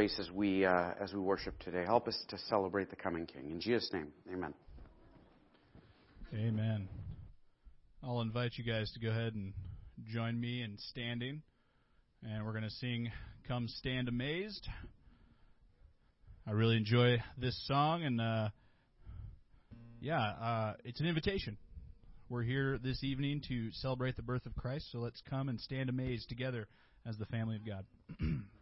as we uh, as we worship today. Help us to celebrate the coming King. In Jesus' name, Amen. Amen. I'll invite you guys to go ahead and join me in standing, and we're going to sing "Come Stand Amazed." I really enjoy this song, and uh, yeah, uh, it's an invitation. We're here this evening to celebrate the birth of Christ, so let's come and stand amazed together as the family of God.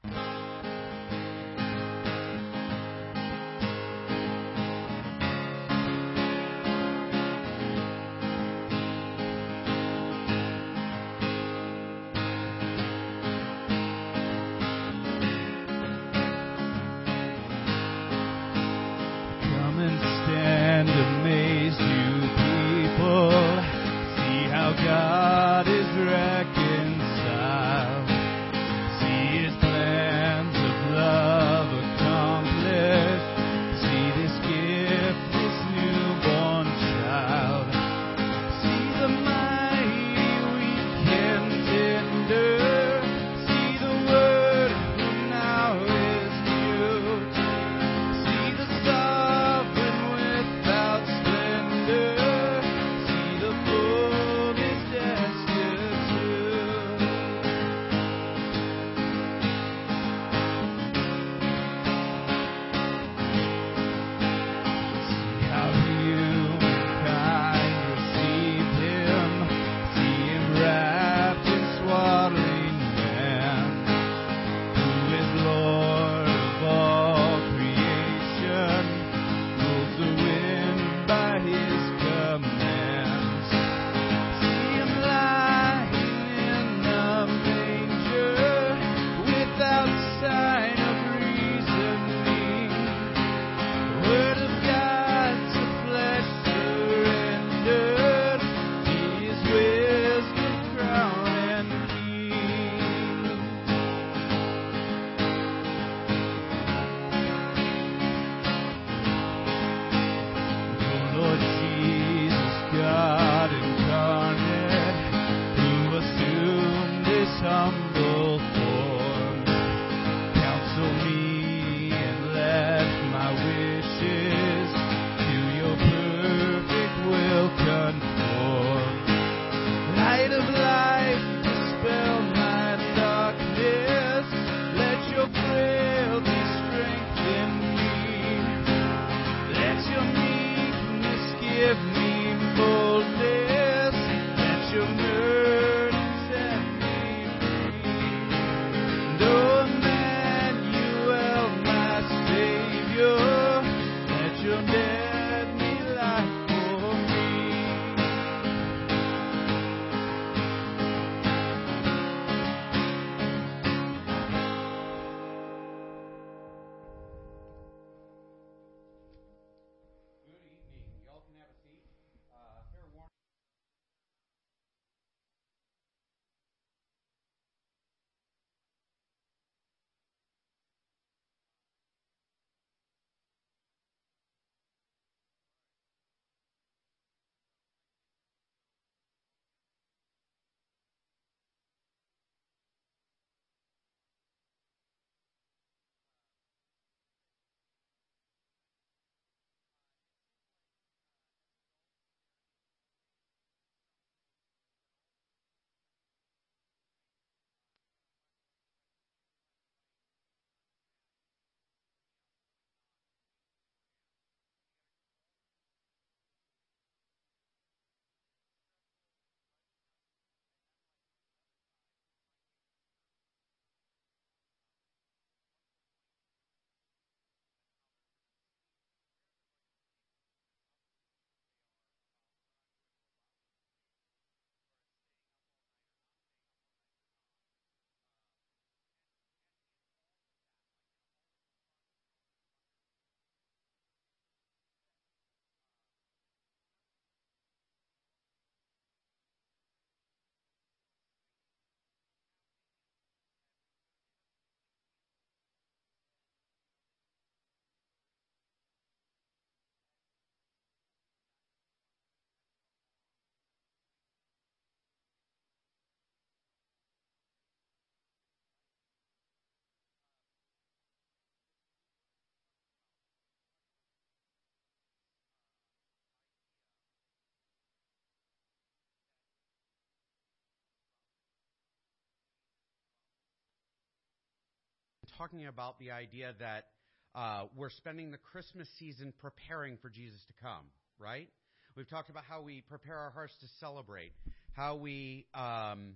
talking about the idea that uh, we're spending the Christmas season preparing for Jesus to come, right? We've talked about how we prepare our hearts to celebrate, how we um,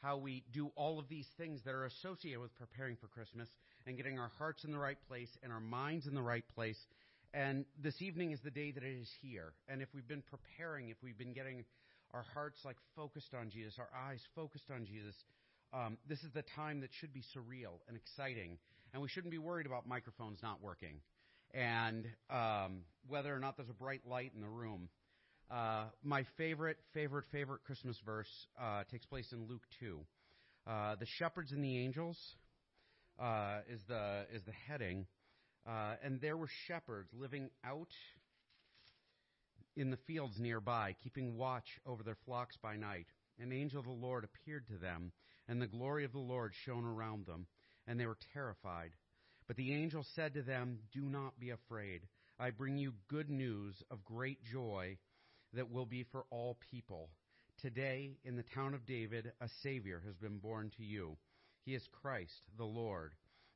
how we do all of these things that are associated with preparing for Christmas and getting our hearts in the right place and our minds in the right place. And this evening is the day that it is here. And if we've been preparing, if we've been getting our hearts like focused on Jesus, our eyes focused on Jesus, um, this is the time that should be surreal and exciting. And we shouldn't be worried about microphones not working and um, whether or not there's a bright light in the room. Uh, my favorite, favorite, favorite Christmas verse uh, takes place in Luke 2. Uh, the shepherds and the angels uh, is the is the heading, uh, and there were shepherds living out in the fields nearby, keeping watch over their flocks by night. An angel of the Lord appeared to them, and the glory of the Lord shone around them, and they were terrified. But the angel said to them, Do not be afraid. I bring you good news of great joy that will be for all people. Today, in the town of David, a Savior has been born to you. He is Christ, the Lord.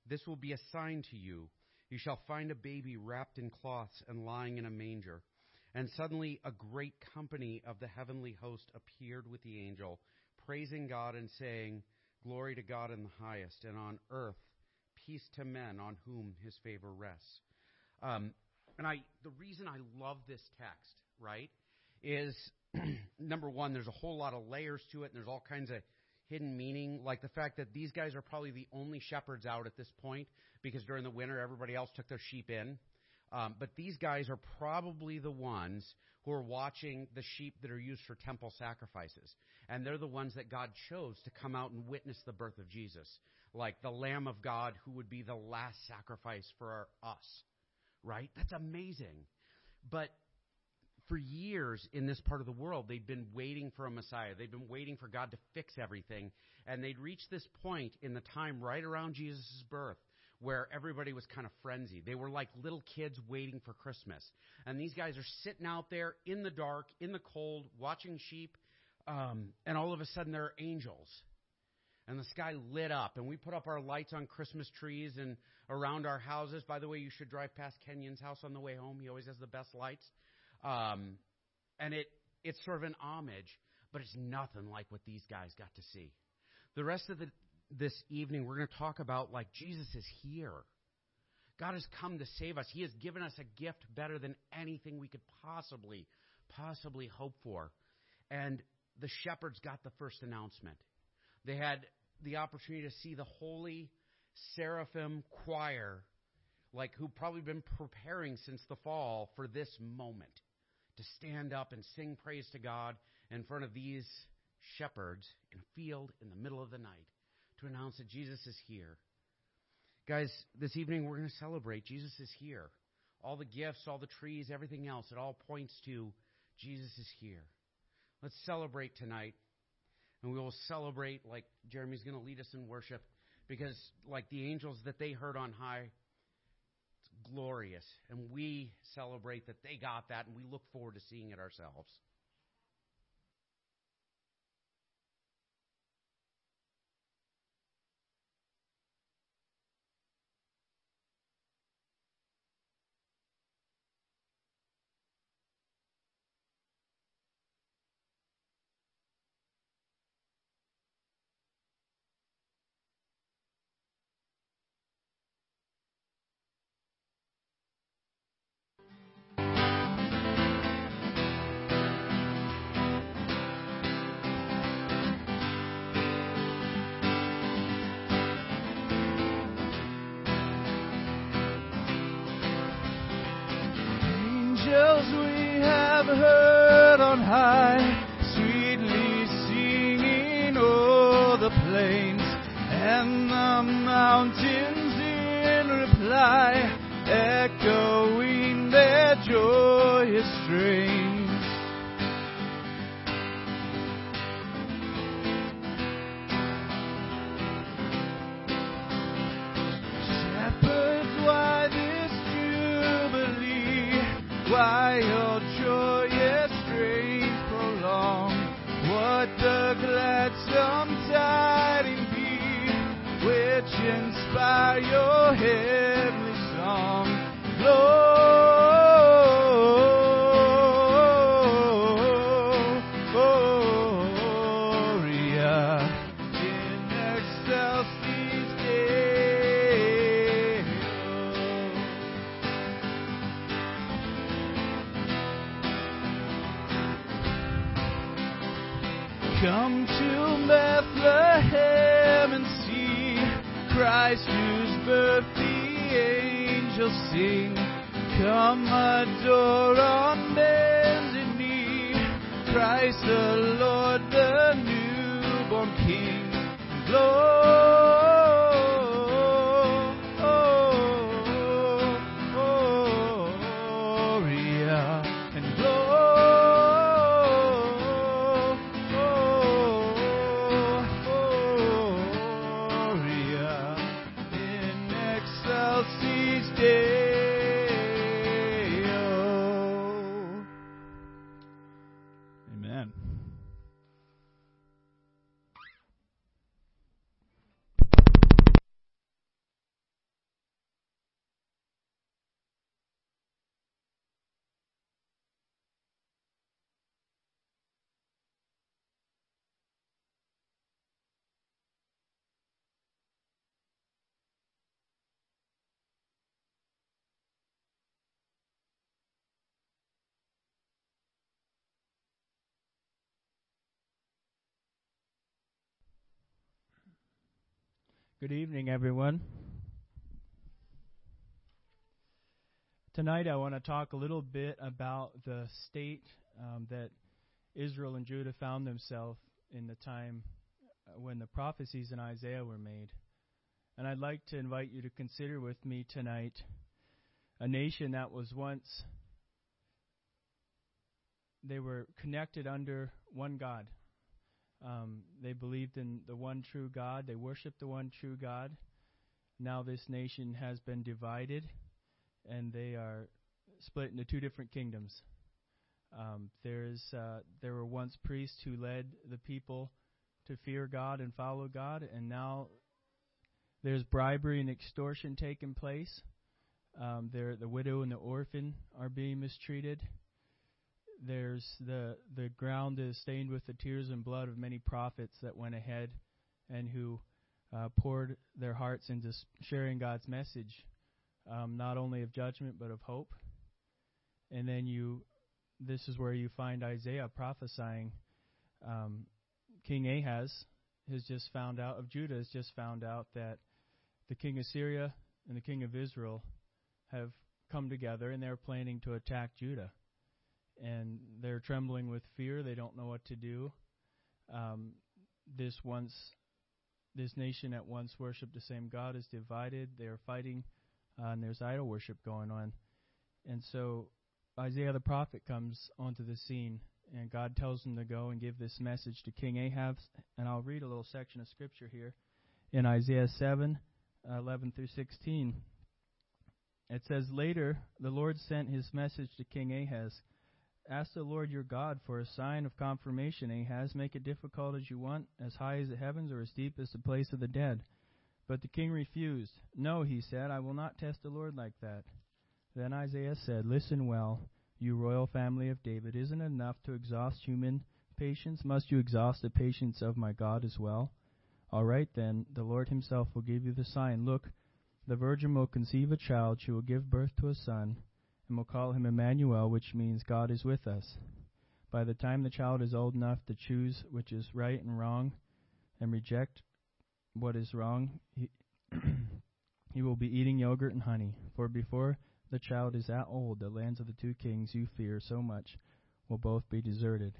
This will be a sign to you. You shall find a baby wrapped in cloths and lying in a manger. And suddenly a great company of the heavenly host appeared with the angel, praising God and saying, Glory to God in the highest, and on earth peace to men on whom his favor rests. Um, and I, the reason I love this text, right, is number one, there's a whole lot of layers to it, and there's all kinds of hidden meaning, like the fact that these guys are probably the only shepherds out at this point, because during the winter everybody else took their sheep in. Um, but these guys are probably the ones who are watching the sheep that are used for temple sacrifices. And they're the ones that God chose to come out and witness the birth of Jesus. Like the Lamb of God who would be the last sacrifice for our, us. Right? That's amazing. But for years in this part of the world, they'd been waiting for a Messiah. They'd been waiting for God to fix everything. And they'd reached this point in the time right around Jesus' birth where everybody was kind of frenzied. They were like little kids waiting for Christmas. And these guys are sitting out there in the dark, in the cold, watching sheep, um, and all of a sudden there are angels. And the sky lit up, and we put up our lights on Christmas trees and around our houses. By the way, you should drive past Kenyon's house on the way home. He always has the best lights. Um, and it it's sort of an homage, but it's nothing like what these guys got to see. The rest of the this evening, we're going to talk about like Jesus is here. God has come to save us. He has given us a gift better than anything we could possibly, possibly hope for. And the shepherds got the first announcement. They had the opportunity to see the holy seraphim choir, like who probably been preparing since the fall for this moment, to stand up and sing praise to God in front of these shepherds in a field in the middle of the night to announce that Jesus is here. Guys, this evening we're going to celebrate. Jesus is here. All the gifts, all the trees, everything else, it all points to Jesus is here. Let's celebrate tonight. And we will celebrate like Jeremy's going to lead us in worship because, like the angels that they heard on high, it's glorious. And we celebrate that they got that, and we look forward to seeing it ourselves. Why your joyous strains prolong? What the gladsome tidings be, which inspire your heavenly sing. Come adore on bended knee Christ the Lord, the newborn King. Gloria Good evening, everyone. Tonight, I want to talk a little bit about the state um, that Israel and Judah found themselves in the time uh, when the prophecies in Isaiah were made. And I'd like to invite you to consider with me tonight a nation that was once, they were connected under one God. Um, they believed in the one true God. They worshiped the one true God. Now this nation has been divided, and they are split into two different kingdoms. Um, there's uh, there were once priests who led the people to fear God and follow God, and now there's bribery and extortion taking place. Um, there, the widow and the orphan are being mistreated there's the the ground is stained with the tears and blood of many prophets that went ahead and who uh, poured their hearts into sharing God's message, um, not only of judgment but of hope. And then you, this is where you find Isaiah prophesying. Um, king Ahaz has just found out of Judah has just found out that the king of Syria and the king of Israel have come together and they're planning to attack Judah and they're trembling with fear. They don't know what to do. Um, this once, this nation at once worshipped the same God is divided. They are fighting, uh, and there's idol worship going on. And so Isaiah the prophet comes onto the scene, and God tells him to go and give this message to King Ahab. And I'll read a little section of scripture here in Isaiah 7, uh, 11 through 16. It says, Later the Lord sent his message to King Ahaz. Ask the Lord your God for a sign of confirmation, Ahaz. Make it difficult as you want, as high as the heavens or as deep as the place of the dead. But the king refused. No, he said, I will not test the Lord like that. Then Isaiah said, Listen well, you royal family of David. Isn't it enough to exhaust human patience? Must you exhaust the patience of my God as well? All right, then, the Lord himself will give you the sign. Look, the virgin will conceive a child. She will give birth to a son and we'll call him Emmanuel, which means God is with us. By the time the child is old enough to choose which is right and wrong and reject what is wrong, he, he will be eating yogurt and honey. For before the child is that old, the lands of the two kings you fear so much will both be deserted.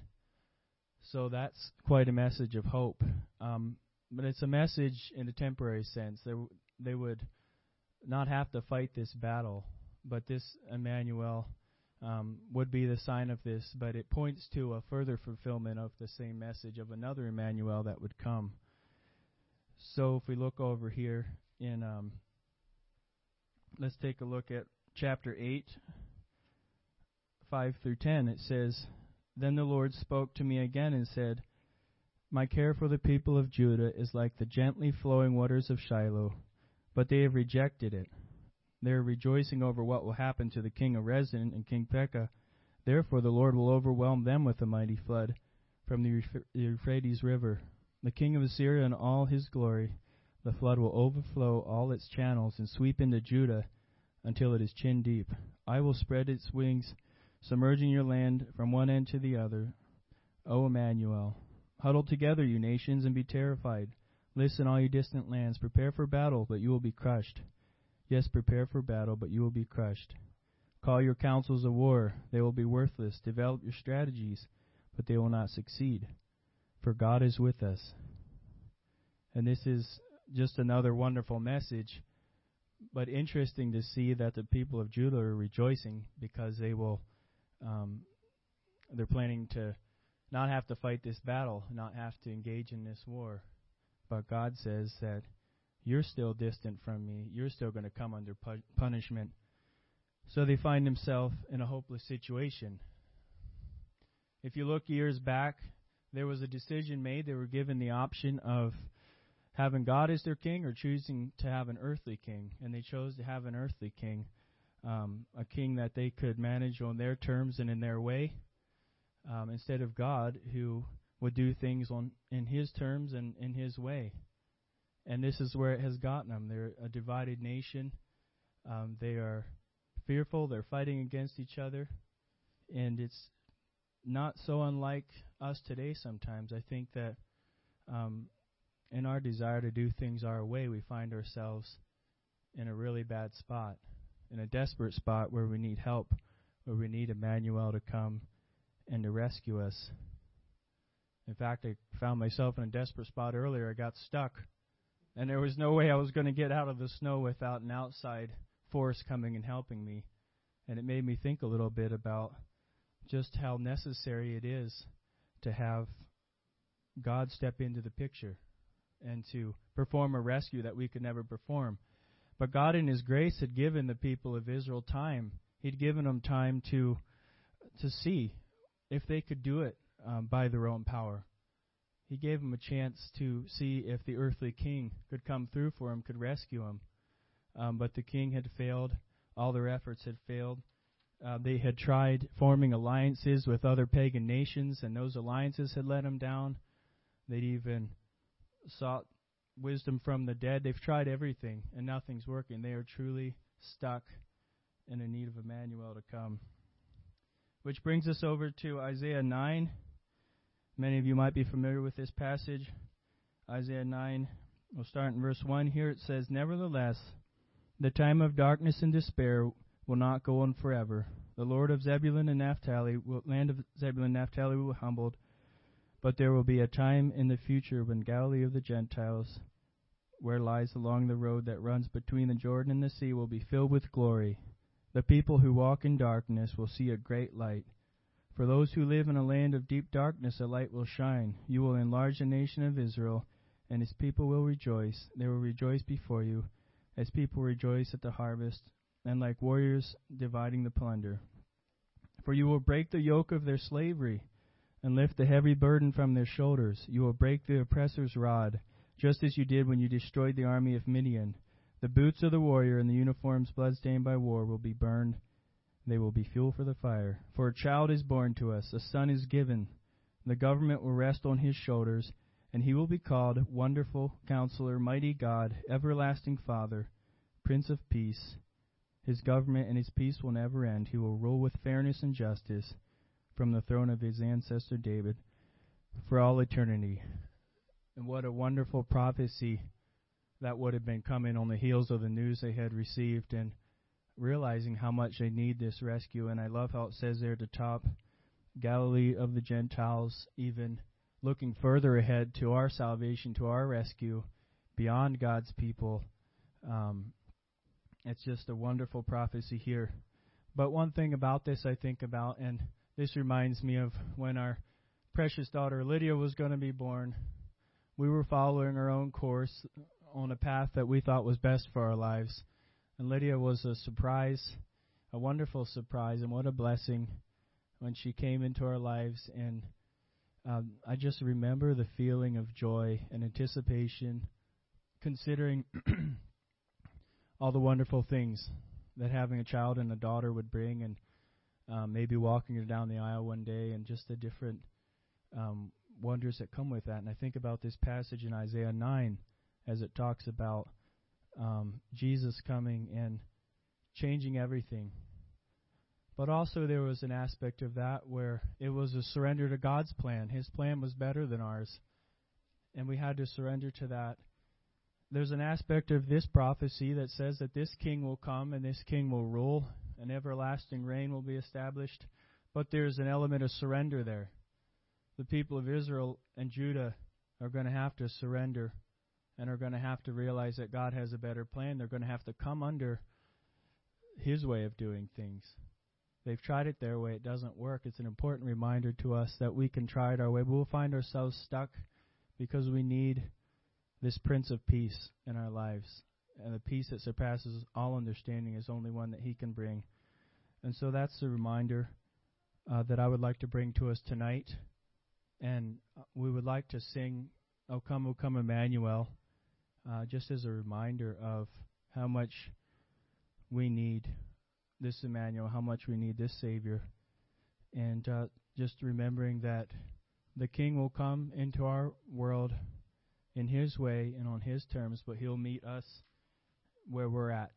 So that's quite a message of hope. Um, but it's a message in a temporary sense. They, w- they would not have to fight this battle but this Emmanuel um, would be the sign of this, but it points to a further fulfillment of the same message of another Emmanuel that would come. So if we look over here in, um, let's take a look at chapter 8, 5 through 10. It says, Then the Lord spoke to me again and said, My care for the people of Judah is like the gently flowing waters of Shiloh but they have rejected it. They are rejoicing over what will happen to the king of Rezin and King Pekah. Therefore, the Lord will overwhelm them with a mighty flood from the Euphrates River. The king of Assyria and all his glory, the flood will overflow all its channels and sweep into Judah until it is chin deep. I will spread its wings, submerging your land from one end to the other. O Emmanuel, huddle together, you nations, and be terrified. Listen, all you distant lands, prepare for battle, but you will be crushed. Yes, prepare for battle, but you will be crushed. Call your councils of war, they will be worthless. Develop your strategies, but they will not succeed. For God is with us. And this is just another wonderful message, but interesting to see that the people of Judah are rejoicing because they will, um, they're planning to not have to fight this battle, not have to engage in this war. But God says that you're still distant from me. You're still going to come under pu- punishment. So they find themselves in a hopeless situation. If you look years back, there was a decision made. They were given the option of having God as their king or choosing to have an earthly king. And they chose to have an earthly king, um, a king that they could manage on their terms and in their way, um, instead of God, who would do things on in his terms and in his way. And this is where it has gotten them. They're a divided nation. Um, they are fearful. They're fighting against each other. And it's not so unlike us today sometimes. I think that um, in our desire to do things our way, we find ourselves in a really bad spot, in a desperate spot where we need help, where we need Emmanuel to come and to rescue us. In fact, I found myself in a desperate spot earlier. I got stuck, and there was no way I was going to get out of the snow without an outside force coming and helping me. And it made me think a little bit about just how necessary it is to have God step into the picture and to perform a rescue that we could never perform. But God, in His grace, had given the people of Israel time. He'd given them time to to see if they could do it um, by their own power. He gave them a chance to see if the earthly king could come through for him, could rescue him. Um, but the king had failed. All their efforts had failed. Uh, they had tried forming alliances with other pagan nations, and those alliances had let them down. They'd even sought wisdom from the dead. They've tried everything, and nothing's working. They are truly stuck and in need of Emmanuel to come. Which brings us over to Isaiah 9. Many of you might be familiar with this passage. Isaiah 9, we'll start in verse 1 here. It says, Nevertheless, the time of darkness and despair will not go on forever. The Lord of Zebulun and Naphtali, will, land of Zebulun and Naphtali will be humbled, but there will be a time in the future when Galilee of the Gentiles, where lies along the road that runs between the Jordan and the sea, will be filled with glory. The people who walk in darkness will see a great light. For those who live in a land of deep darkness, a light will shine. You will enlarge the nation of Israel, and its people will rejoice. They will rejoice before you, as people rejoice at the harvest, and like warriors dividing the plunder. For you will break the yoke of their slavery, and lift the heavy burden from their shoulders. You will break the oppressor's rod, just as you did when you destroyed the army of Midian. The boots of the warrior and the uniforms bloodstained by war will be burned they will be fuel for the fire. For a child is born to us, a son is given. The government will rest on his shoulders, and he will be called Wonderful Counselor, Mighty God, Everlasting Father, Prince of Peace. His government and his peace will never end. He will rule with fairness and justice from the throne of his ancestor David for all eternity. And what a wonderful prophecy that would have been coming on the heels of the news they had received and realizing how much they need this rescue. And I love how it says there at the top Galilee of the Gentiles, even looking further ahead to our salvation, to our rescue, beyond God's people. Um, it's just a wonderful prophecy here. But one thing about this I think about, and this reminds me of when our precious daughter Lydia was going to be born. We were following our own course on a path that we thought was best for our lives. And Lydia was a surprise, a wonderful surprise, and what a blessing when she came into our lives. And um, I just remember the feeling of joy and anticipation, considering all the wonderful things that having a child and a daughter would bring, and um, maybe walking her down the aisle one day, and just the different um, wonders that come with that. And I think about this passage in Isaiah 9 as it talks about um, Jesus coming and changing everything. But also, there was an aspect of that where it was a surrender to God's plan. His plan was better than ours, and we had to surrender to that. There's an aspect of this prophecy that says that this king will come and this king will rule, an everlasting reign will be established. But there's an element of surrender there. The people of Israel and Judah are going to have to surrender and are going to have to realize that God has a better plan. They're going to have to come under His way of doing things. They've tried it their way, it doesn't work. It's an important reminder to us that we can try it our way, but we'll find ourselves stuck because we need this Prince of Peace in our lives. And the peace that surpasses all understanding is only one that He can bring. And so that's the reminder uh, that I would like to bring to us tonight. And uh, we would like to sing, O come, O come, Emmanuel uh, just as a reminder of how much we need this Emmanuel, how much we need this Savior, and uh, just remembering that the King will come into our world in His way and on His terms, but He'll meet us where we're at.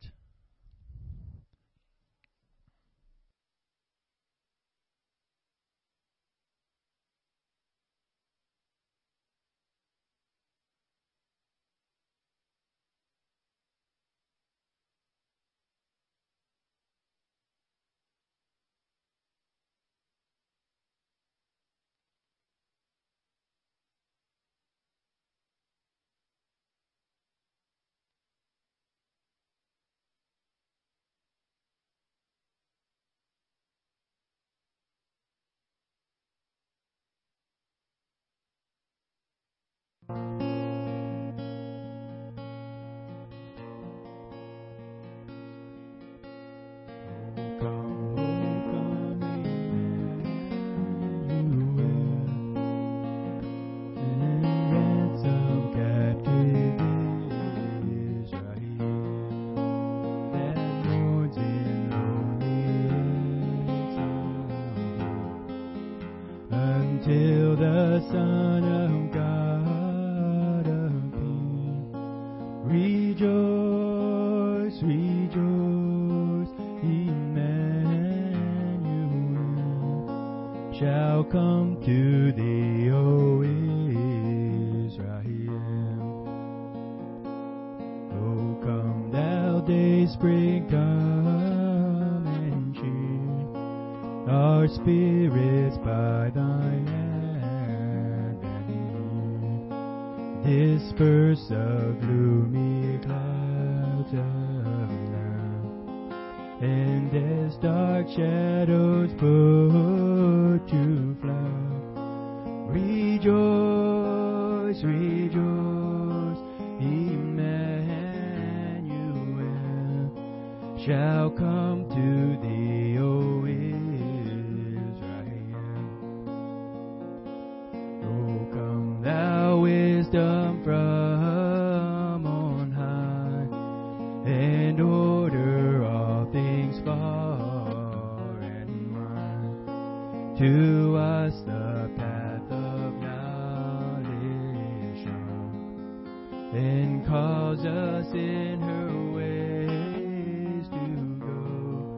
And cause us in her ways to go.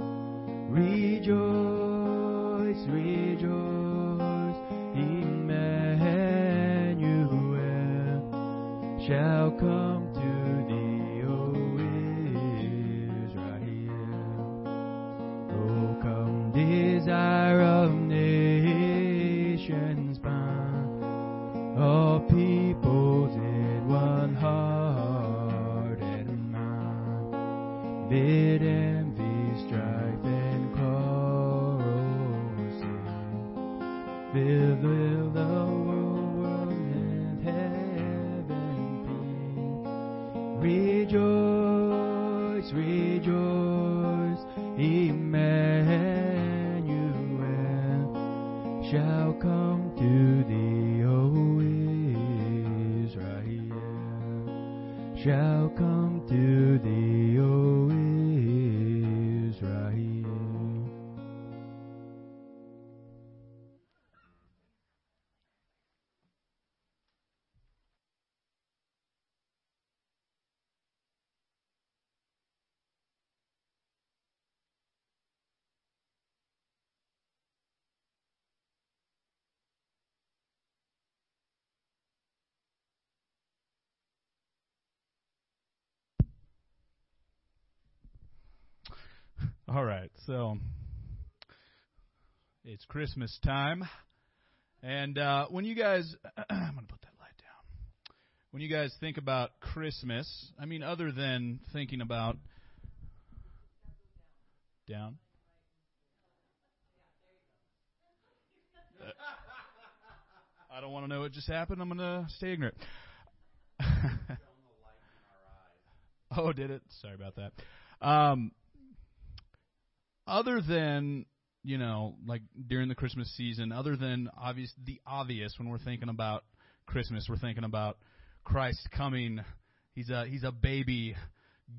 Rejoice, rejoice, Emmanuel shall come Christmas time, and uh, when you guys, I'm gonna put that light down. When you guys think about Christmas, I mean, other than thinking about down. Uh, I don't want to know what just happened. I'm gonna stay ignorant. oh, did it? Sorry about that. Um, other than you know, like during the Christmas season, other than obvious the obvious when we're thinking about Christmas, we're thinking about Christ coming. He's a he's a baby.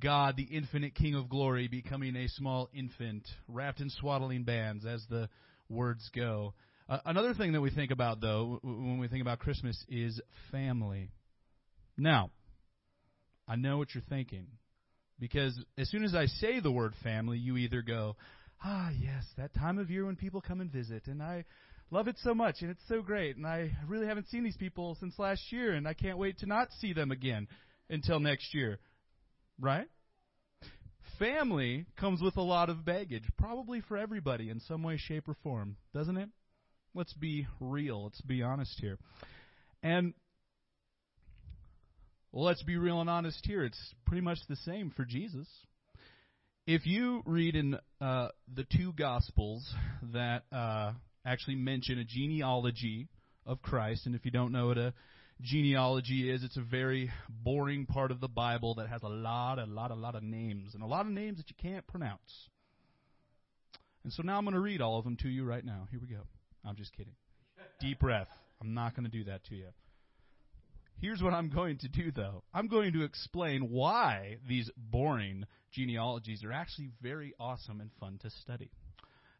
God, the infinite King of glory, becoming a small infant, wrapped in swaddling bands, as the words go. Uh, another thing that we think about, though, when we think about Christmas, is family. Now, I know what you're thinking. Because as soon as I say the word family, you either go, ah, yes, that time of year when people come and visit, and I love it so much, and it's so great, and I really haven't seen these people since last year, and I can't wait to not see them again until next year. Right? Family comes with a lot of baggage, probably for everybody in some way, shape, or form, doesn't it? Let's be real. Let's be honest here. And well, let's be real and honest here. It's pretty much the same for Jesus. If you read in uh, the two Gospels that uh, actually mention a genealogy of Christ, and if you don't know what a genealogy is, it's a very boring part of the Bible that has a lot, a lot, a lot of names, and a lot of names that you can't pronounce. And so now I'm going to read all of them to you right now. Here we go. I'm just kidding. Deep breath. I'm not going to do that to you. Here's what I'm going to do, though. I'm going to explain why these boring genealogies are actually very awesome and fun to study.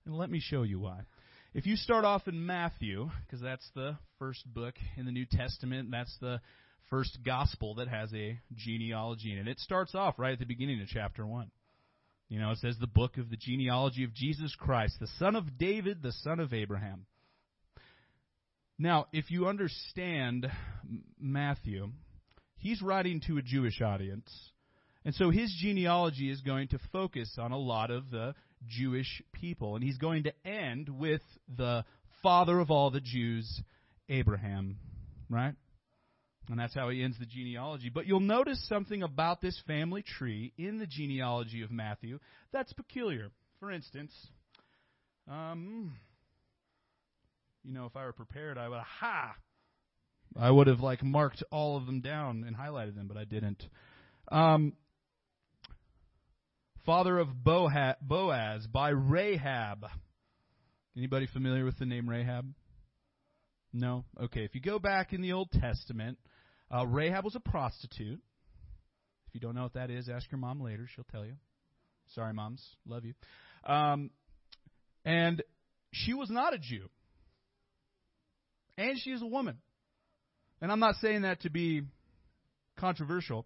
And let me show you why. If you start off in Matthew, because that's the first book in the New Testament, that's the first gospel that has a genealogy in it. It starts off right at the beginning of chapter 1. You know, it says the book of the genealogy of Jesus Christ, the son of David, the son of Abraham. Now, if you understand Matthew, he's writing to a Jewish audience. And so his genealogy is going to focus on a lot of the Jewish people. And he's going to end with the father of all the Jews, Abraham. Right? And that's how he ends the genealogy. But you'll notice something about this family tree in the genealogy of Matthew that's peculiar. For instance, um, you know, if I were prepared, I would ha. I would have like marked all of them down and highlighted them, but I didn't. Um, father of Boaz by Rahab. Anybody familiar with the name Rahab? No. Okay. If you go back in the Old Testament, uh, Rahab was a prostitute. If you don't know what that is, ask your mom later. She'll tell you. Sorry, moms. Love you. Um, and she was not a Jew and she is a woman. And I'm not saying that to be controversial.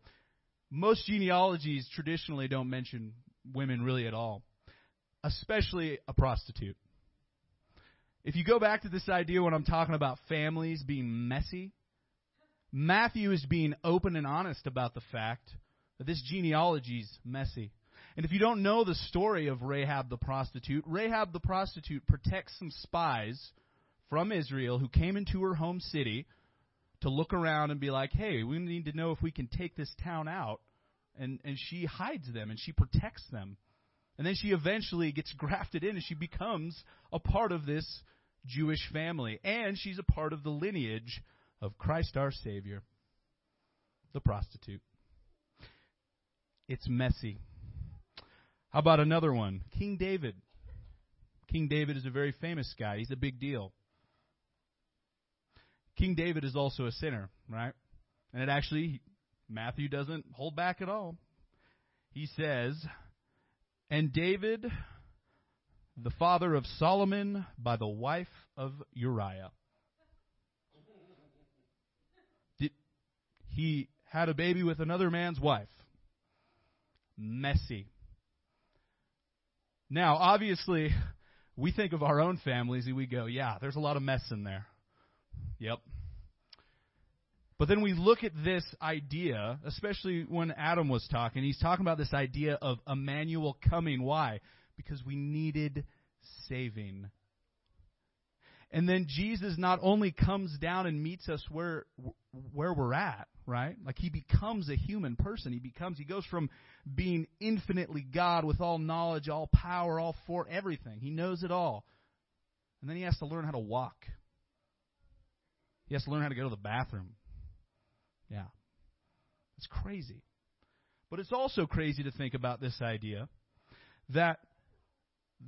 Most genealogies traditionally don't mention women really at all, especially a prostitute. If you go back to this idea when I'm talking about families being messy, Matthew is being open and honest about the fact that this genealogy is messy. And if you don't know the story of Rahab the prostitute, Rahab the prostitute protects some spies from Israel who came into her home city to look around and be like, hey, we need to know if we can take this town out. And, and she hides them and she protects them. And then she eventually gets grafted in and she becomes a part of this Jewish family. And she's a part of the lineage of Christ our Savior, the prostitute. It's messy. How about another one? King David. King David is a very famous guy. He's a big deal. King David is also a sinner, right? And it actually, Matthew doesn't hold back at all. He says, And David, the father of Solomon, by the wife of Uriah. Did, he had a baby with another man's wife. Messy. Now, obviously, we think of our own families and we go, yeah, there's a lot of mess in there. Yep. But then we look at this idea, especially when Adam was talking, he's talking about this idea of Emmanuel coming. Why? because we needed saving. And then Jesus not only comes down and meets us where where we're at, right? Like he becomes a human person. He becomes he goes from being infinitely God with all knowledge, all power, all for everything. He knows it all. And then he has to learn how to walk. He has to learn how to go to the bathroom. Yeah. It's crazy. But it's also crazy to think about this idea that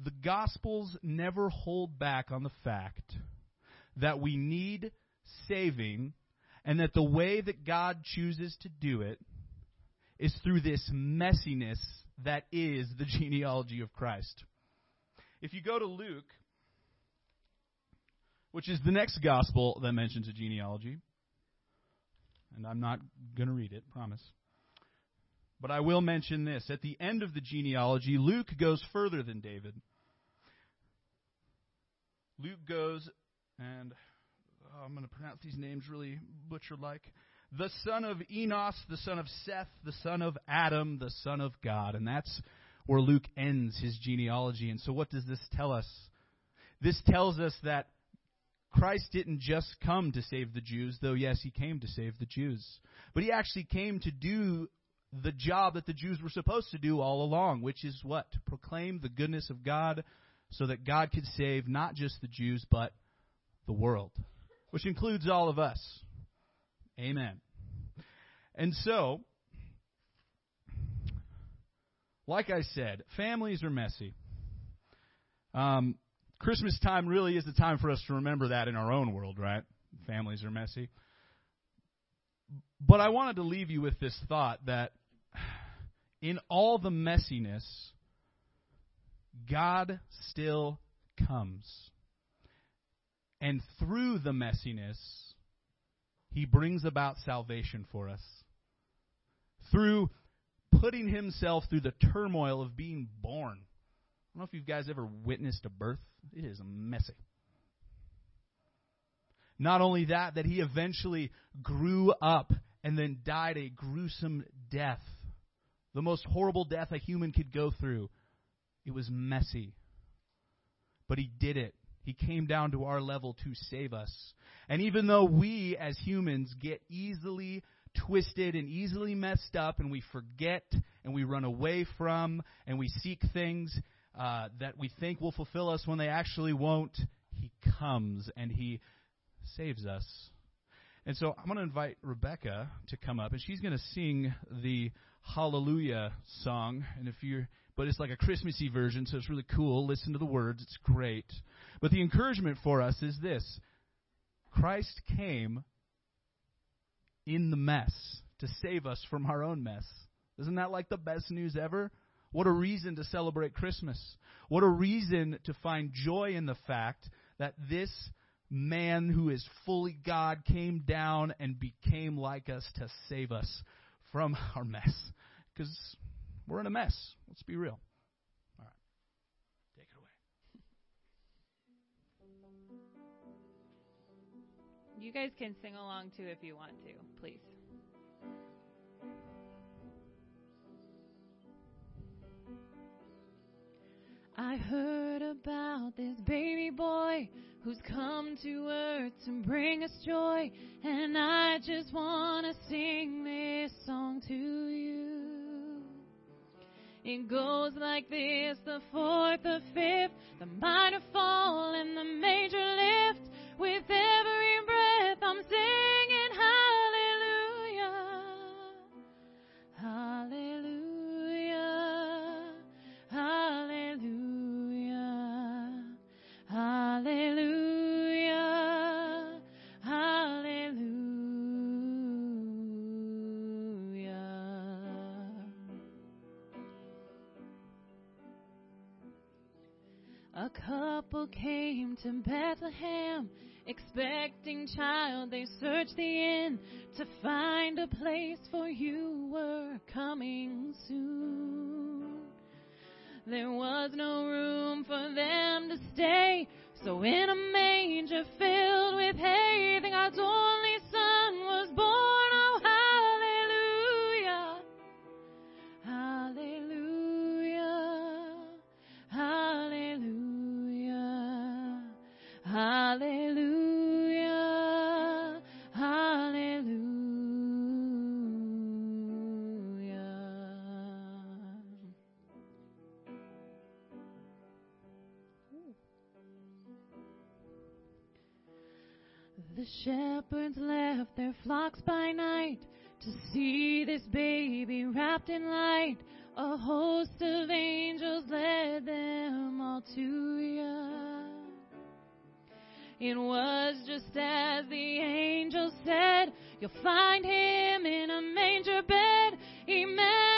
the Gospels never hold back on the fact that we need saving and that the way that God chooses to do it is through this messiness that is the genealogy of Christ. If you go to Luke, which is the next gospel that mentions a genealogy, and I'm not going to read it, promise. But I will mention this. At the end of the genealogy, Luke goes further than David. Luke goes, and oh, I'm going to pronounce these names really butcher like. The son of Enos, the son of Seth, the son of Adam, the son of God. And that's where Luke ends his genealogy. And so, what does this tell us? This tells us that Christ didn't just come to save the Jews, though, yes, he came to save the Jews. But he actually came to do the job that the Jews were supposed to do all along, which is what? Proclaim the goodness of God so that God could save not just the Jews, but the world, which includes all of us. Amen. And so, like I said, families are messy. Um, Christmas time really is the time for us to remember that in our own world, right? Families are messy. But I wanted to leave you with this thought that in all the messiness, God still comes. And through the messiness, He brings about salvation for us. Through putting Himself through the turmoil of being born. I don't know if you guys ever witnessed a birth. It is messy. Not only that, that he eventually grew up and then died a gruesome death. The most horrible death a human could go through. It was messy. But he did it. He came down to our level to save us. And even though we as humans get easily twisted and easily messed up and we forget and we run away from and we seek things uh, that we think will fulfill us when they actually won't, He comes and He saves us. And so I'm going to invite Rebecca to come up, and she's going to sing the Hallelujah song. And if you're, but it's like a Christmassy version, so it's really cool. Listen to the words; it's great. But the encouragement for us is this: Christ came in the mess to save us from our own mess. Isn't that like the best news ever? What a reason to celebrate Christmas. What a reason to find joy in the fact that this man who is fully God came down and became like us to save us from our mess. Because we're in a mess. Let's be real. All right. Take it away. You guys can sing along too if you want to, please. I heard about this baby boy who's come to earth to bring us joy, and I just want to sing this song to you. It goes like this the fourth, the fifth, the minor fall, and the major lift. With every breath, child. They searched the inn to find a place for you were coming soon. There was no room for them to stay, so in a manger filled with hay, the God's only see this baby wrapped in light. A host of angels led them all to you. It was just as the angel said, You'll find him in a manger bed. Emmanuel,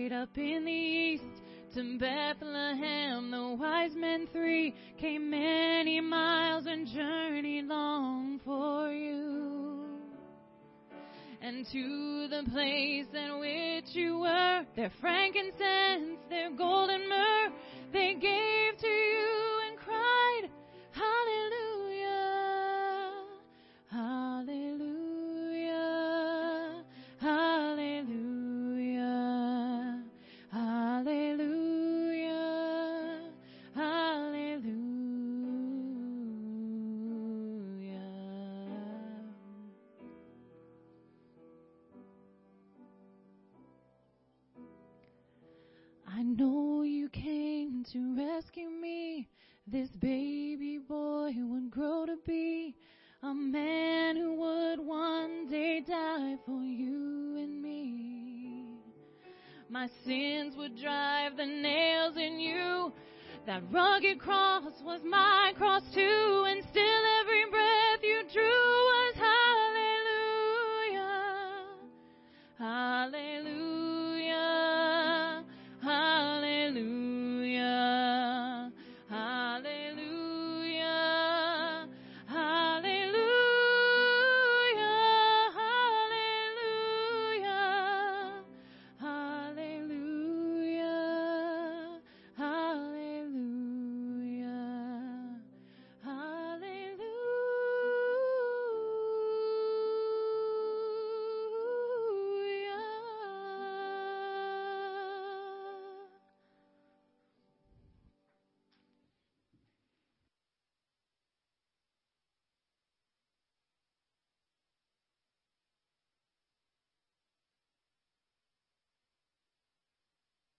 bright up in the east. To Bethlehem, the wise men three came many miles and journeyed long for you. And to the place in which you were, their frankincense, their golden myrrh, they gave to you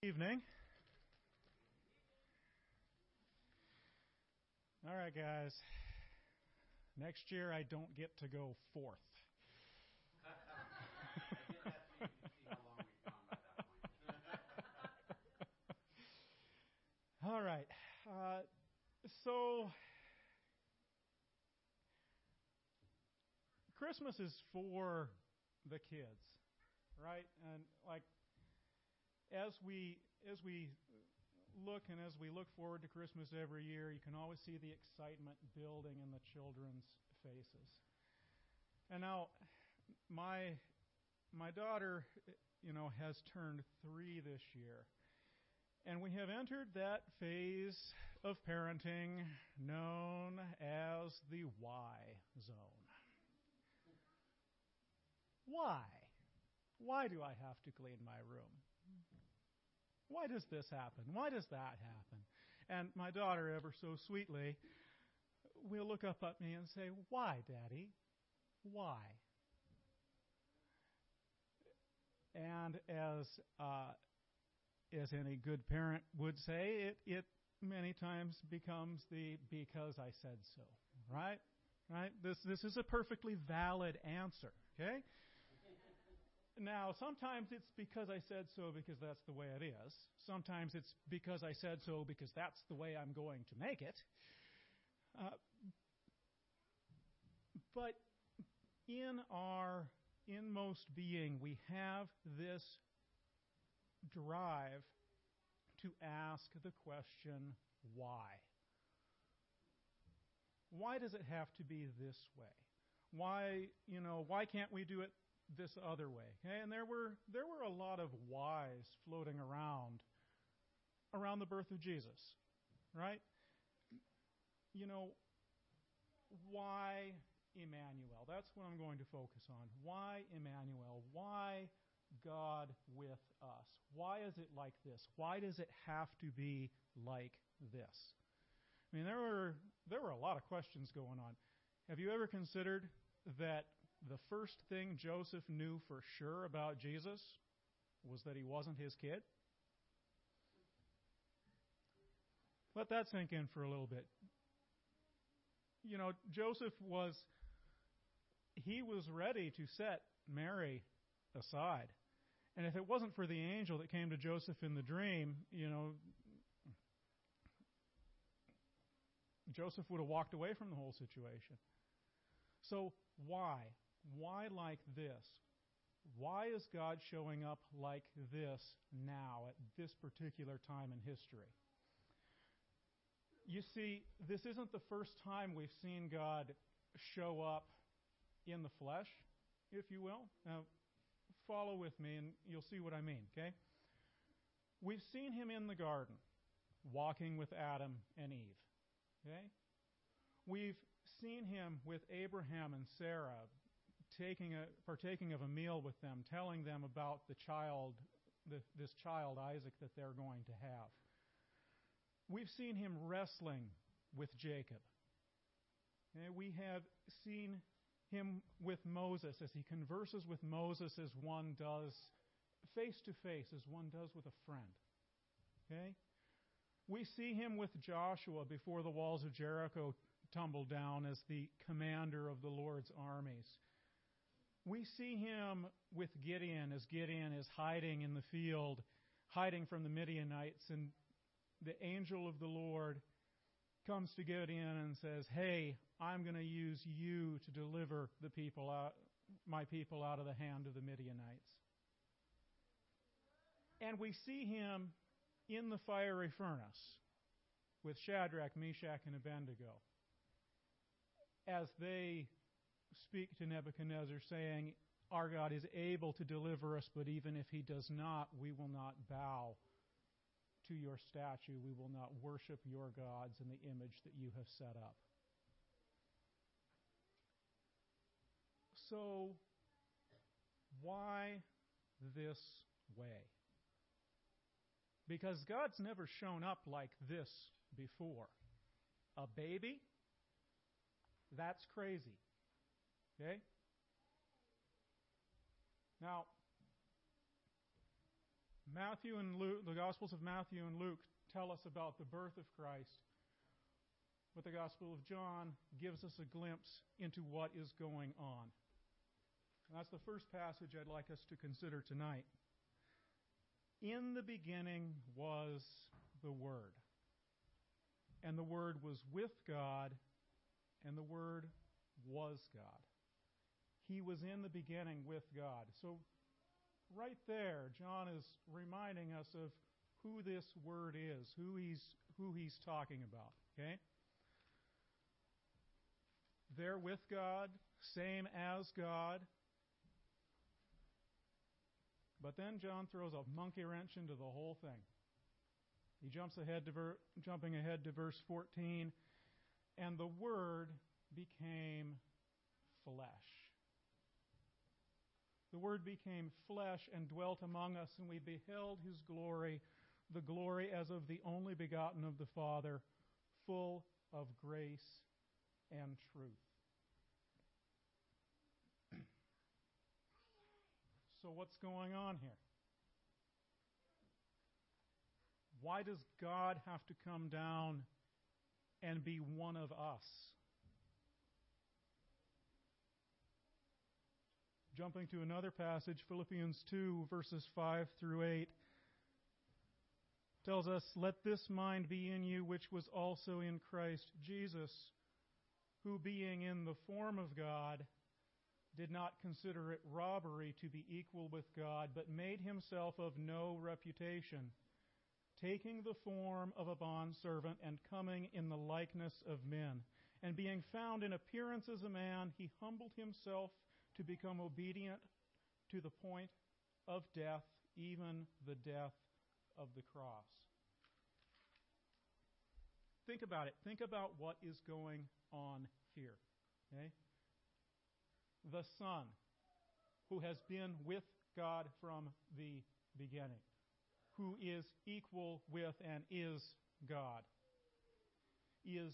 Evening. All right, guys. Next year, I don't get to go fourth. All right. Uh, so, Christmas is for the kids, right? And like, as we as we look and as we look forward to Christmas every year, you can always see the excitement building in the children's faces. And now, my my daughter, you know, has turned three this year, and we have entered that phase of parenting known as the why zone. Why? Why do I have to clean my room? Why does this happen? Why does that happen? And my daughter, ever so sweetly, will look up at me and say, Why, Daddy? Why? And as uh, as any good parent would say, it it many times becomes the because I said so. Right? Right? This this is a perfectly valid answer. Okay? Now, sometimes it's because I said so because that's the way it is. Sometimes it's because I said so because that's the way I'm going to make it. Uh, but in our inmost being, we have this drive to ask the question, why? Why does it have to be this way? Why, you know, why can't we do it this other way? Okay? And there were there were a lot of whys floating around around the birth of Jesus, right? You know, why Emmanuel? That's what I'm going to focus on. Why Emmanuel? Why God with us? Why is it like this? Why does it have to be like this? I mean, there were there were a lot of questions going on. Have you ever considered that the first thing Joseph knew for sure about Jesus was that he wasn't his kid? Let that sink in for a little bit. You know, Joseph was he was ready to set Mary aside. And if it wasn't for the angel that came to Joseph in the dream, you know, Joseph would have walked away from the whole situation. So, why? Why like this? Why is God showing up like this now, at this particular time in history? You see, this isn't the first time we've seen God show up in the flesh, if you will. Now, follow with me and you'll see what I mean, okay? We've seen him in the garden, walking with Adam and Eve, okay? We've seen him with Abraham and Sarah, taking a, partaking of a meal with them, telling them about the child, the, this child Isaac that they're going to have. We've seen him wrestling with Jacob. Okay? We have seen him with Moses as he converses with Moses as one does face to face, as one does with a friend. Okay? We see him with Joshua before the walls of Jericho tumble down as the commander of the Lord's armies. We see him with Gideon as Gideon is hiding in the field, hiding from the Midianites, and the angel of the Lord comes to Gideon and says, Hey, I'm going to use you to deliver the people out, my people out of the hand of the Midianites. And we see him in the fiery furnace with Shadrach, Meshach, and Abednego as they speak to Nebuchadnezzar, saying, Our God is able to deliver us, but even if he does not, we will not bow to your statue. We will not worship your gods in the image that you have set up. So, why this way? Because God's never shown up like this before. A baby? That's crazy. Okay? Now, Matthew and Luke, the Gospels of Matthew and Luke tell us about the birth of Christ, but the Gospel of John gives us a glimpse into what is going on. And that's the first passage I'd like us to consider tonight. In the beginning was the Word, and the Word was with God, and the Word was God. He was in the beginning with God. So, right there, John is reminding us of who this Word is, who he's, who he's talking about. Okay? There with God, same as God. But then John throws a monkey wrench into the whole thing. He jumps ahead to ver- jumping ahead to verse 14, and the Word became flesh. The Word became flesh and dwelt among us, and we beheld His glory, the glory as of the only begotten of the Father, full of grace and truth. so, what's going on here? Why does God have to come down and be one of us? Jumping to another passage, Philippians 2, verses 5 through 8, tells us, Let this mind be in you, which was also in Christ Jesus, who being in the form of God, did not consider it robbery to be equal with God, but made himself of no reputation, taking the form of a bondservant and coming in the likeness of men. And being found in appearance as a man, he humbled himself to become obedient to the point of death, even the death of the cross. Think about it. Think about what is going on here. Okay? The Son, who has been with God from the beginning, who is equal with and is God, is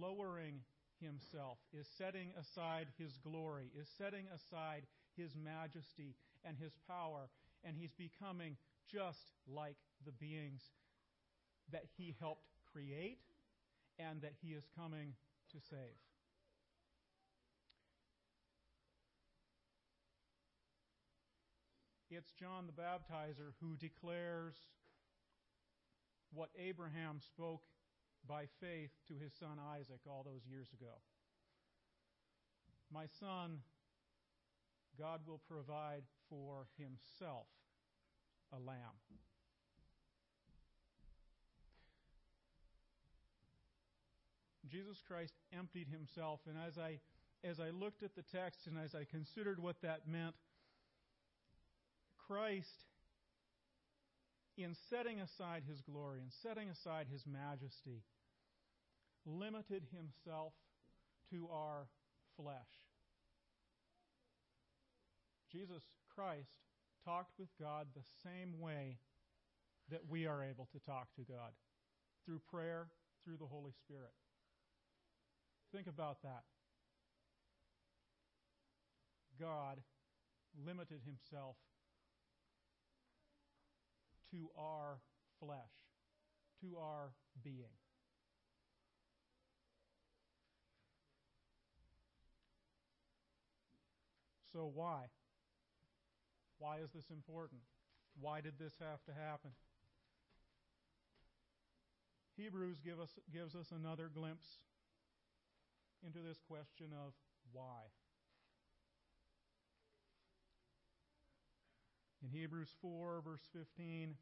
lowering himself, is setting aside his glory, is setting aside his majesty and his power, and he's becoming just like the beings that he helped create and that he is coming to save. It's John the Baptizer who declares what Abraham spoke by faith to his son Isaac all those years ago. My son, God will provide for himself a lamb. Jesus Christ emptied himself, and as I as I looked at the text and as I considered what that meant, Christ, in setting aside his glory and setting aside his majesty, limited himself to our flesh. Jesus Christ talked with God the same way that we are able to talk to God through prayer, through the Holy Spirit. Think about that. God limited himself to our flesh, to our being. So, why? Why is this important? Why did this have to happen? Hebrews give us, gives us another glimpse into this question of why. In Hebrews 4, verse 15,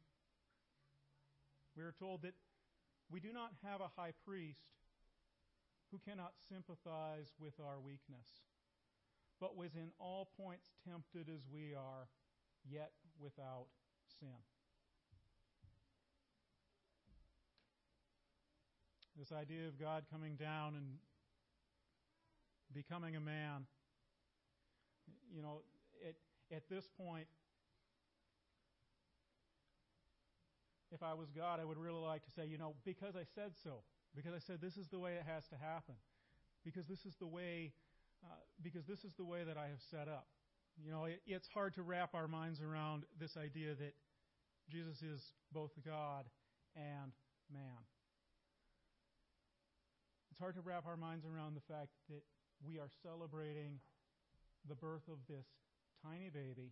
we are told that we do not have a high priest who cannot sympathize with our weakness, but was in all points tempted as we are, yet without sin. This idea of God coming down and becoming a man, you know, at, at this point, if I was God, I would really like to say, you know, because I said so, because I said this is the way it has to happen, because this is the way, uh, because this is the way that I have set up. You know, it, it's hard to wrap our minds around this idea that Jesus is both God and man. It's hard to wrap our minds around the fact that we are celebrating the birth of this tiny baby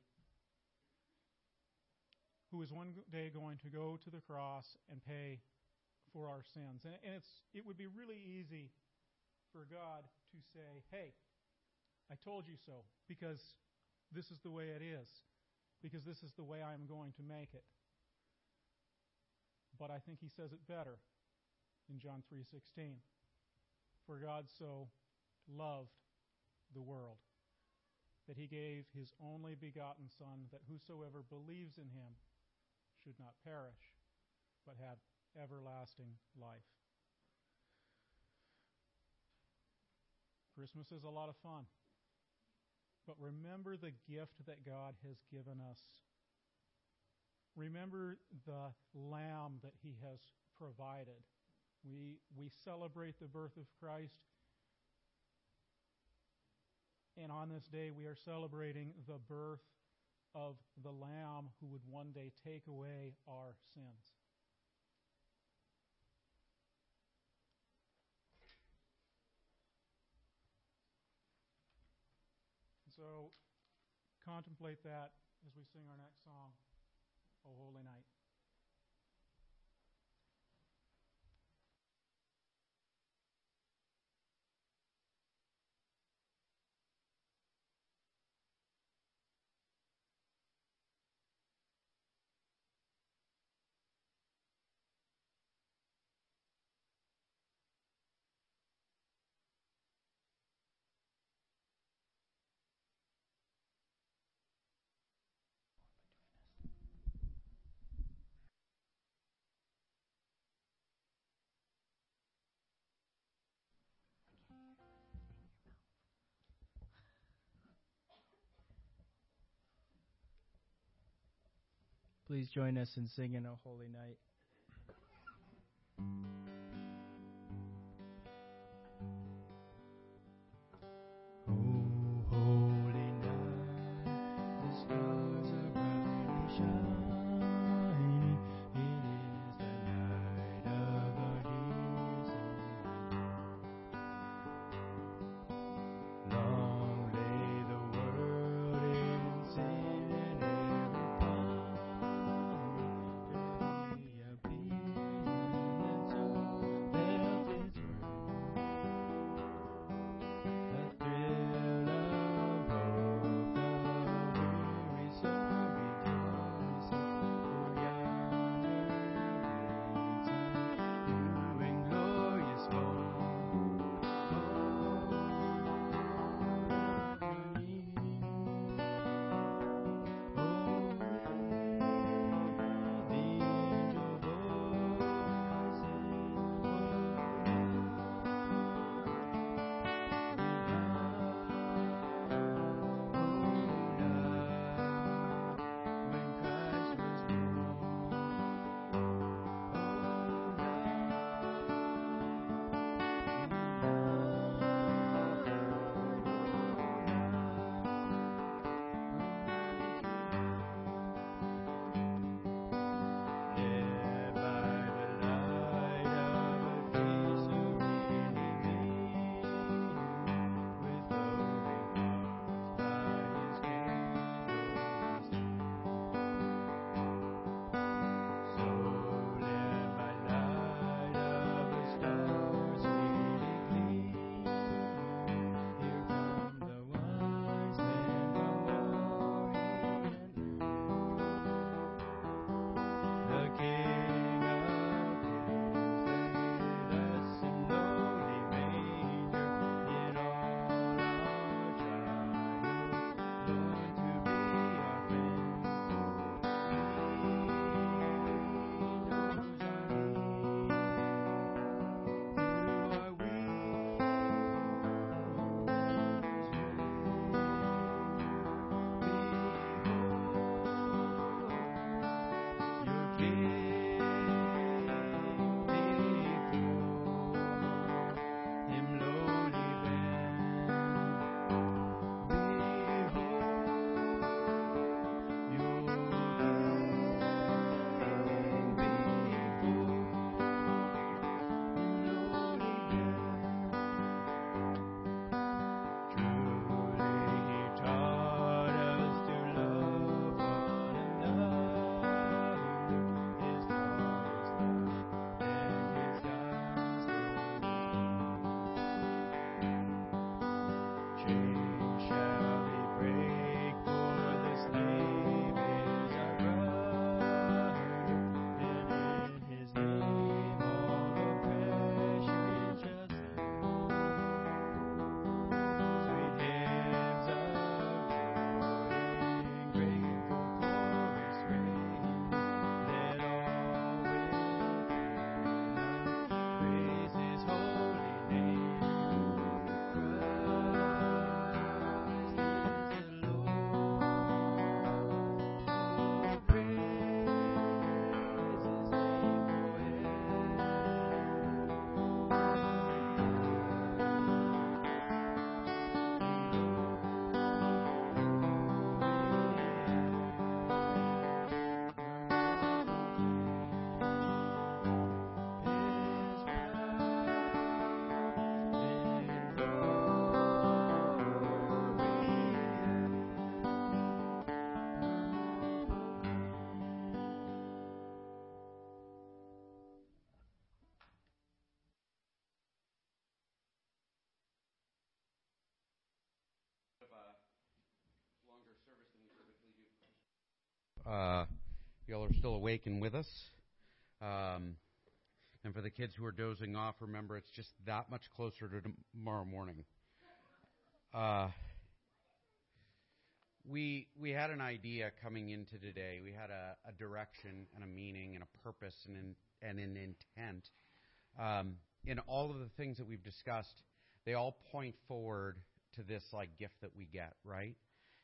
who is one day going to go to the cross and pay for our sins. And, and it's, it would be really easy for God to say, hey, I told you so, because this is the way it is, because this is the way I'm going to make it. But I think he says it better in John 3:16. For God so loved the world that he gave his only begotten son that whosoever believes in him should not perish, but have everlasting life. Christmas is a lot of fun. But remember the gift that God has given us. Remember the lamb that he has provided. We, we celebrate the birth of Christ. And on this day, we are celebrating the birth of the Lamb who would one day take away our sins. So contemplate that as we sing our next song, O Holy Night. Please join us in singing a holy night. Uh, y'all are still awake and with us. Um, and for the kids who are dozing off, remember it's just that much closer to tomorrow morning. Uh, we we had an idea coming into today. We had a, a direction and a meaning and a purpose and an, and an intent. Um, in all of the things that we've discussed, they all point forward to this like gift that we get, right?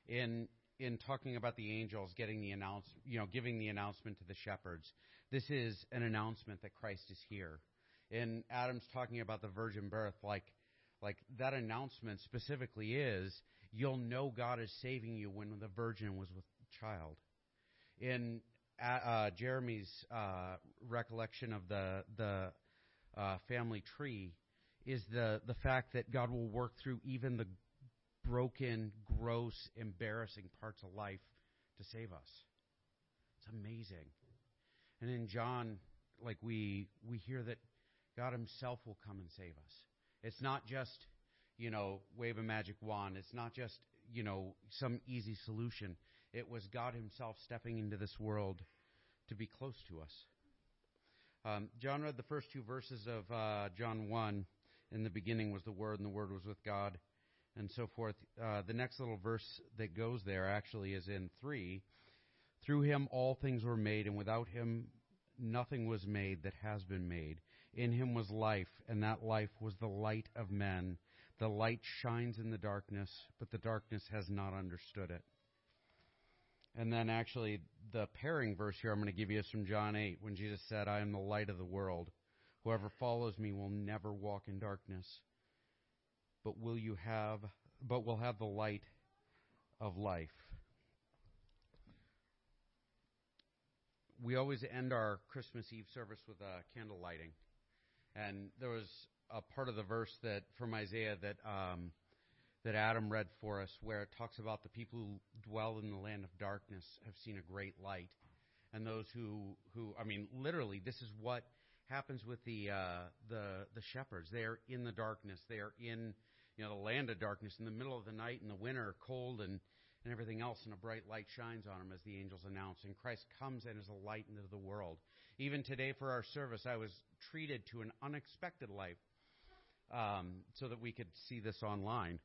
In in talking about the angels getting the announce, you know, giving the announcement to the shepherds, this is an announcement that Christ is here. And Adam's talking about the virgin birth, like, like that announcement specifically is, you'll know God is saving you when the virgin was with child. In uh, uh, Jeremy's uh, recollection of the the uh, family tree is the the fact that God will work through even the broken, gross, embarrassing parts of life to save us. It's amazing. And in John, like we we hear that God Himself will come and save us. It's not just you know wave a magic wand. It's not just you know some easy solution. It was God Himself stepping into this world to be close to us. Um, John read the first two verses of uh, John 1. In the beginning was the Word, and the Word was with God, and so forth. Uh, the next little verse that goes there actually is in 3. Through him all things were made, and without him nothing was made that has been made. In him was life, and that life was the light of men. The light shines in the darkness, but the darkness has not understood it. And then actually, the pairing verse here I'm going to give you is from John 8, when Jesus said, I am the light of the world. Whoever follows me will never walk in darkness, but will you have, but will have the light of life. We always end our Christmas Eve service with uh, candle lighting. And there was a part of the verse that from Isaiah that um, that Adam read for us, where it talks about the people who dwell in the land of darkness have seen a great light, and those who who I mean, literally, this is what happens with the uh, the the shepherds. They are in the darkness. They are in you know the land of darkness in the middle of the night in the winter, cold and and everything else, and a bright light shines on them as the angels announce. And Christ comes in as a light into the world. Even today for our service, I was treated to an unexpected light um, so that we could see this online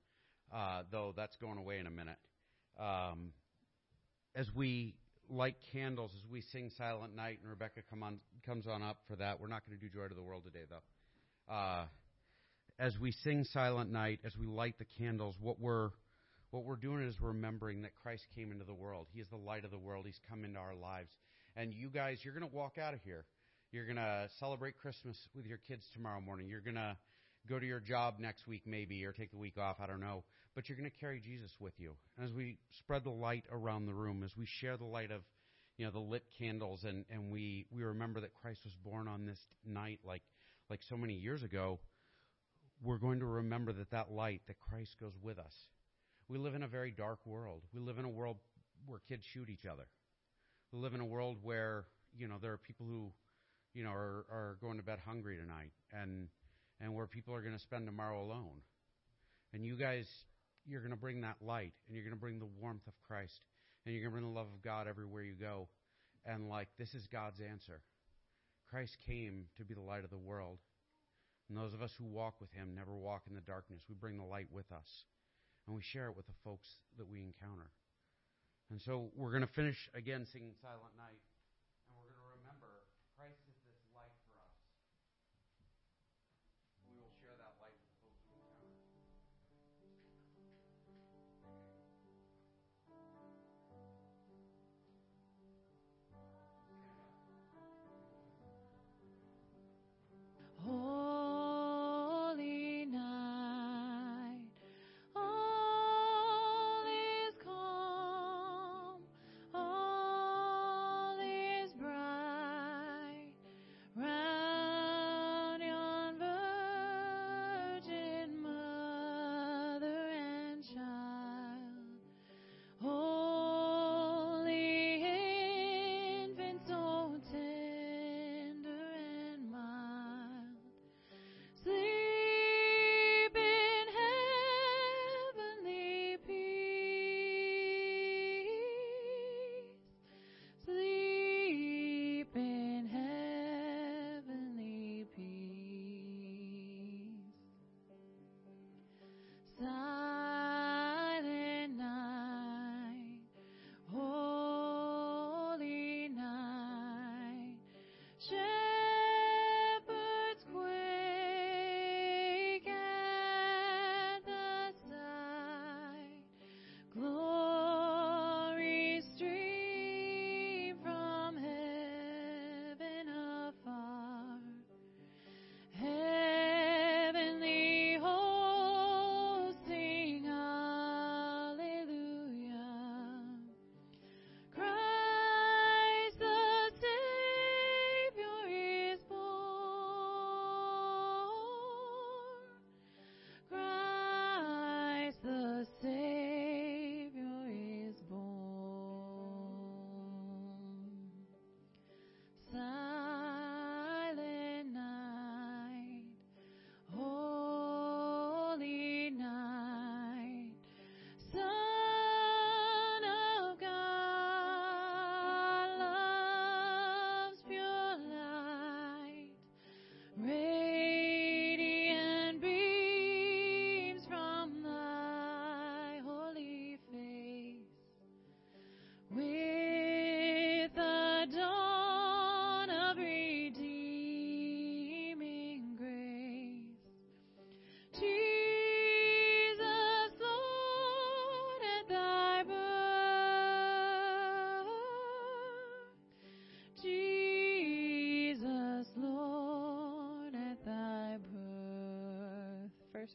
uh, though that's going away in a minute. Um, as we light candles, as we sing Silent Night, and Rebecca come on, comes on up for that. We're not going to do Joy to the World today, though. Uh, as we sing Silent Night, as we light the candles, what we're what we're doing is remembering that Christ came into the world. He is the light of the world. He's come into our lives. And you guys, you're going to walk out of here. You're going to celebrate Christmas with your kids tomorrow morning. You're going to go to your job next week, maybe, or take the week off. I don't know. But you're going to carry Jesus with you. And as we spread the light around the room, as we share the light of, you know, the lit candles, and, and we, we remember that Christ was born on this night, like like so many years ago, we're going to remember that that light, that Christ goes with us. We live in a very dark world. We live in a world where kids shoot each other. We live in a world where you know there are people who, you know, are, are going to bed hungry tonight, and and where people are going to spend tomorrow alone. And you guys, you're going to bring that light, and you're going to bring the warmth of Christ, and you're going to bring the love of God everywhere you go. And like, this is God's answer. Christ came to be the light of the world. And those of us who walk with him never walk in the darkness. We bring the light with us, and we share it with the folks that we encounter. And so we're going to finish again singing Silent Night,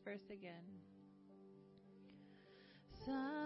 verse again. Some